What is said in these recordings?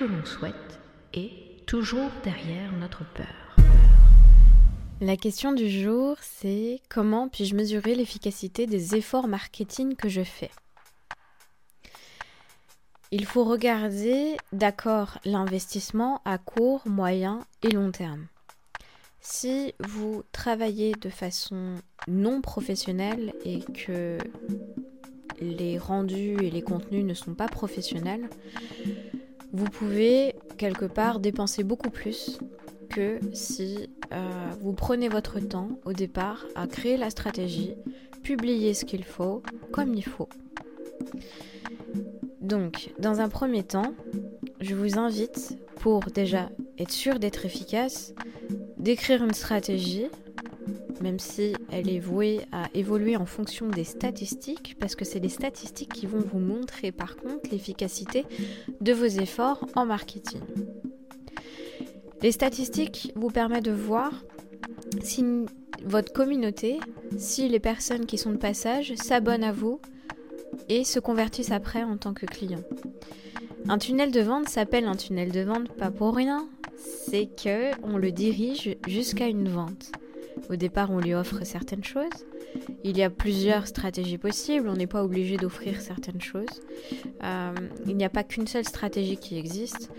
que l'on souhaite et toujours derrière notre peur. La question du jour, c'est comment puis-je mesurer l'efficacité des efforts marketing que je fais? Il faut regarder, d'accord, l'investissement à court, moyen et long terme. Si vous travaillez de façon non professionnelle et que les rendus et les contenus ne sont pas professionnels, vous pouvez quelque part dépenser beaucoup plus que si euh, vous prenez votre temps au départ à créer la stratégie, publier ce qu'il faut comme il faut. Donc, dans un premier temps, je vous invite, pour déjà être sûr d'être efficace, d'écrire une stratégie, même si elle est vouée à évoluer en fonction des statistiques, parce que c'est les statistiques qui vont vous montrer par contre l'efficacité de vos efforts en marketing. Les statistiques vous permettent de voir si votre communauté, si les personnes qui sont de passage s'abonnent à vous et se convertissent après en tant que clients. Un tunnel de vente s'appelle un tunnel de vente pas pour rien, c'est que on le dirige jusqu'à une vente. Au départ, on lui offre certaines choses. Il y a plusieurs stratégies possibles, on n'est pas obligé d'offrir certaines choses. Euh, il n'y a pas qu'une seule stratégie qui existe.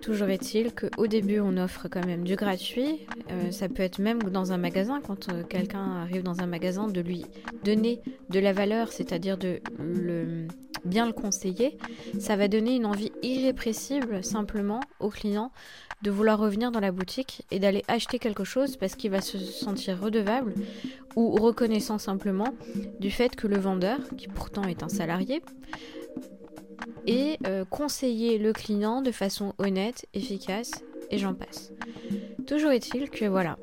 Toujours est-il qu'au début, on offre quand même du gratuit. Euh, ça peut être même dans un magasin, quand euh, quelqu'un arrive dans un magasin, de lui donner de la valeur, c'est-à-dire de le, bien le conseiller. Ça va donner une envie irrépressible simplement au client de vouloir revenir dans la boutique et d'aller acheter quelque chose parce qu'il va se sentir redevable ou reconnaissant simplement du fait que le vendeur, qui pourtant est un salarié, et euh, conseiller le client de façon honnête, efficace, et j'en passe. Toujours est-il que voilà,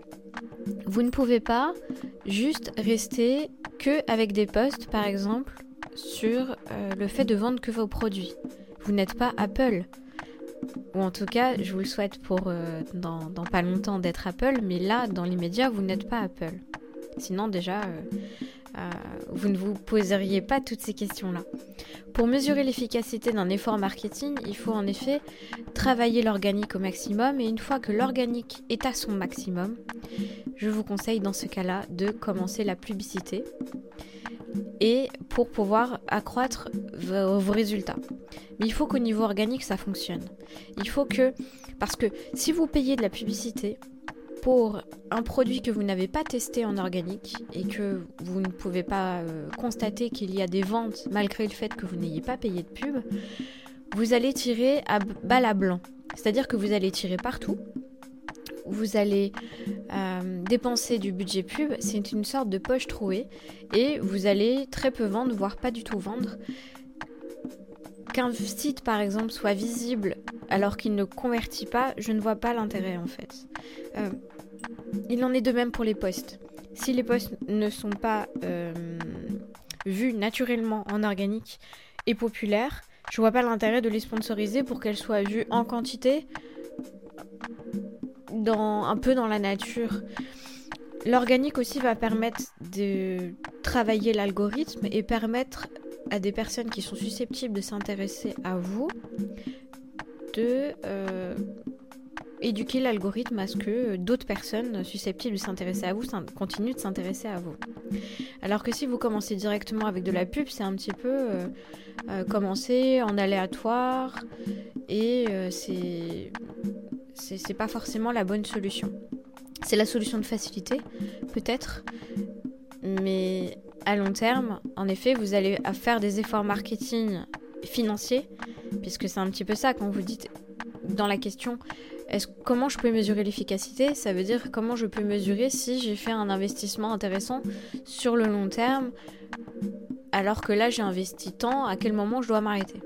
vous ne pouvez pas juste rester que avec des posts, par exemple, sur euh, le fait de vendre que vos produits. Vous n'êtes pas Apple. Ou en tout cas, je vous le souhaite pour euh, dans, pas longtemps d'être Apple, mais là, dans l'immédiat, vous n'êtes pas Apple. Sinon, déjà, euh, vous ne vous poseriez pas toutes ces questions-là. Pour mesurer l'efficacité d'un effort marketing, il faut en effet travailler l'organique au maximum et une fois que l'organique est à son maximum, je vous conseille dans ce cas-là de commencer la publicité et pour pouvoir accroître vos, résultats. Mais il faut qu'au niveau organique ça fonctionne. Il faut que parce que si vous payez de la publicité, pour un produit que vous n'avez pas testé en organique et que vous ne pouvez pas euh, constater qu'il y a des ventes malgré le fait que vous n'ayez pas payé de pub, vous allez tirer à balle à blanc. C'est-à-dire que vous allez tirer partout, vous allez euh, dépenser du budget pub, c'est une sorte de poche trouée et vous allez très peu vendre, voire pas du tout vendre. Qu'un site par exemple soit visible alors qu'il ne convertit pas, je ne vois pas l'intérêt en fait. Euh, il en est de même pour les posts. Si les posts ne sont pas euh, vus naturellement en organique et populaires, je vois pas l'intérêt de les sponsoriser pour qu'elles soient vues en quantité, dans, un peu dans la nature. L'organique aussi va permettre de travailler l'algorithme et permettre à des personnes qui sont susceptibles de s'intéresser à vous de euh, éduquer l'algorithme à ce que d'autres personnes susceptibles de s'intéresser à vous continuent de s'intéresser à vous. Alors que si vous commencez directement avec de la pub, c'est un petit peu euh, euh, commencer en aléatoire et c'est c'est pas forcément la bonne solution. C'est la solution de facilité, peut-être, mais à long terme, en effet, vous allez faire des efforts marketing financiers, puisque c'est un petit peu ça quand vous dites dans la question comment je peux mesurer l'efficacité? Ça veut dire comment je peux mesurer si j'ai fait un investissement intéressant sur le long terme, alors que là j'ai investi tant, à quel moment je dois m'arrêter?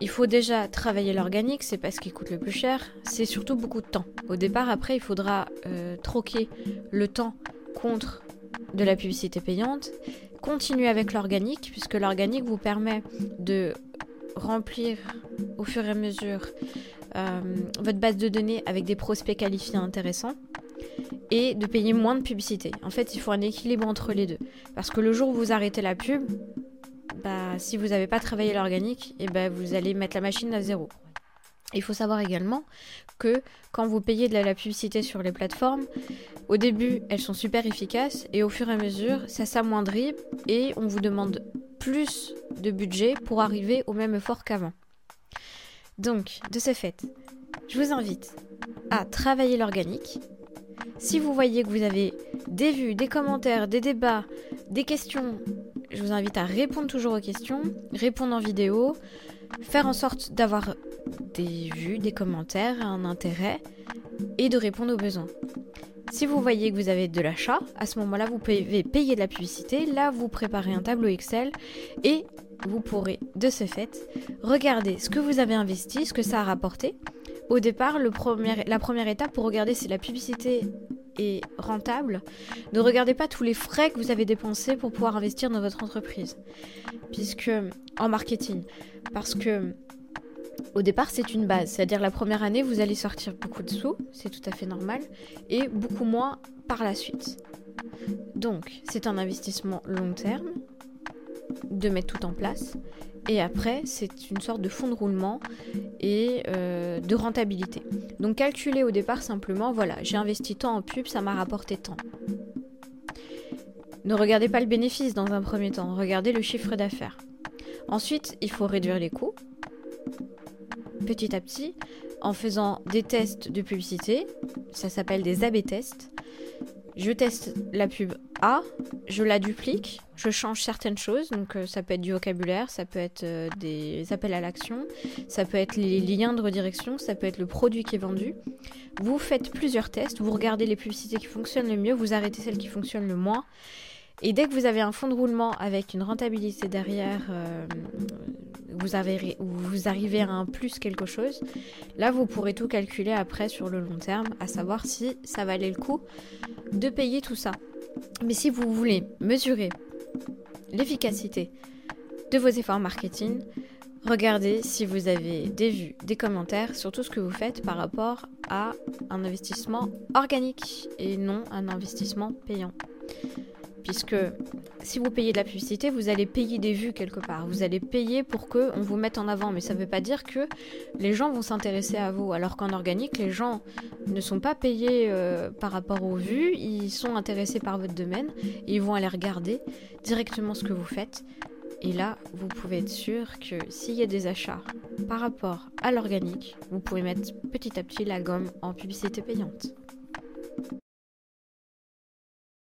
Il faut déjà travailler l'organique, c'est pas ce qui coûte le plus cher, c'est surtout beaucoup de temps. Au départ, après, il faudra euh, troquer le temps contre de la publicité payante, continuer avec l'organique, puisque l'organique vous permet de remplir au fur et à mesure euh, votre base de données avec des prospects qualifiés intéressants et de payer moins de publicité. En fait, il faut un équilibre entre les deux. Parce que le jour où vous arrêtez la pub, bah, si vous n'avez pas travaillé l'organique, et eh ben vous allez mettre la machine à zéro. Il faut savoir également que quand vous payez de la, publicité sur les plateformes, au début elles sont super efficaces et au fur et à mesure ça s'amoindrit et on vous demande plus de budget pour arriver au même effort qu'avant. Donc, de ce fait, je vous invite à travailler l'organique. Si vous voyez que vous avez des vues, des commentaires, des débats, des questions, je vous invite à répondre toujours aux questions, répondre en vidéo, faire en sorte d'avoir des vues, des commentaires, un intérêt et de répondre aux besoins. Si vous voyez que vous avez de l'achat, à ce moment-là, vous pouvez payer de la publicité. Là, vous préparez un tableau Excel et vous pourrez, de ce fait, regarder ce que vous avez investi, ce que ça a rapporté. Au départ, la première étape pour regarder si la publicité rentable, ne regardez pas tous les frais que vous avez dépensés pour pouvoir investir dans votre entreprise. Puisque, en marketing, parce que au départ, c'est une base, c'est-à-dire la première année, vous allez sortir beaucoup de sous, c'est tout à fait normal, et beaucoup moins par la suite. Donc, c'est un investissement long terme de mettre tout en place, et après, c'est une sorte de fonds de roulement et euh, de rentabilité. Donc, calculez au départ simplement, voilà, j'ai investi tant en pub, ça m'a rapporté tant. Ne regardez pas le bénéfice dans un premier temps, regardez le chiffre d'affaires. Ensuite, il faut réduire les coûts petit à petit en faisant des tests de publicité. Ça s'appelle des AB tests. Je teste la pub A, je la duplique, je change certaines choses. Donc euh, ça peut être du vocabulaire, ça peut être euh, des appels à l'action, ça peut être les liens de redirection, ça peut être le produit qui est vendu. Vous faites plusieurs tests, vous regardez les publicités qui fonctionnent le mieux, vous arrêtez celles qui fonctionnent le moins. Et dès que vous avez un fonds de roulement avec une rentabilité derrière, euh, vous, arrivez à un plus quelque chose, là vous pourrez tout calculer après sur le long terme, à savoir si ça valait le coup de payer tout ça. Mais si vous voulez mesurer l'efficacité de vos efforts marketing, regardez si vous avez des vues, des commentaires sur tout ce que vous faites par rapport à un investissement organique et non un investissement payant puisque si vous payez de la publicité, vous allez payer des vues quelque part. Vous allez payer pour que on vous mette en avant, mais ça ne veut pas dire que les gens vont s'intéresser à vous. Alors qu'en organique, les gens ne sont pas payés euh, par rapport aux vues, ils sont intéressés par votre domaine, ils vont aller regarder directement ce que vous faites. Et là, vous pouvez être sûr que s'il y a des achats par rapport à l'organique, vous pouvez mettre petit à petit la gomme en publicité payante.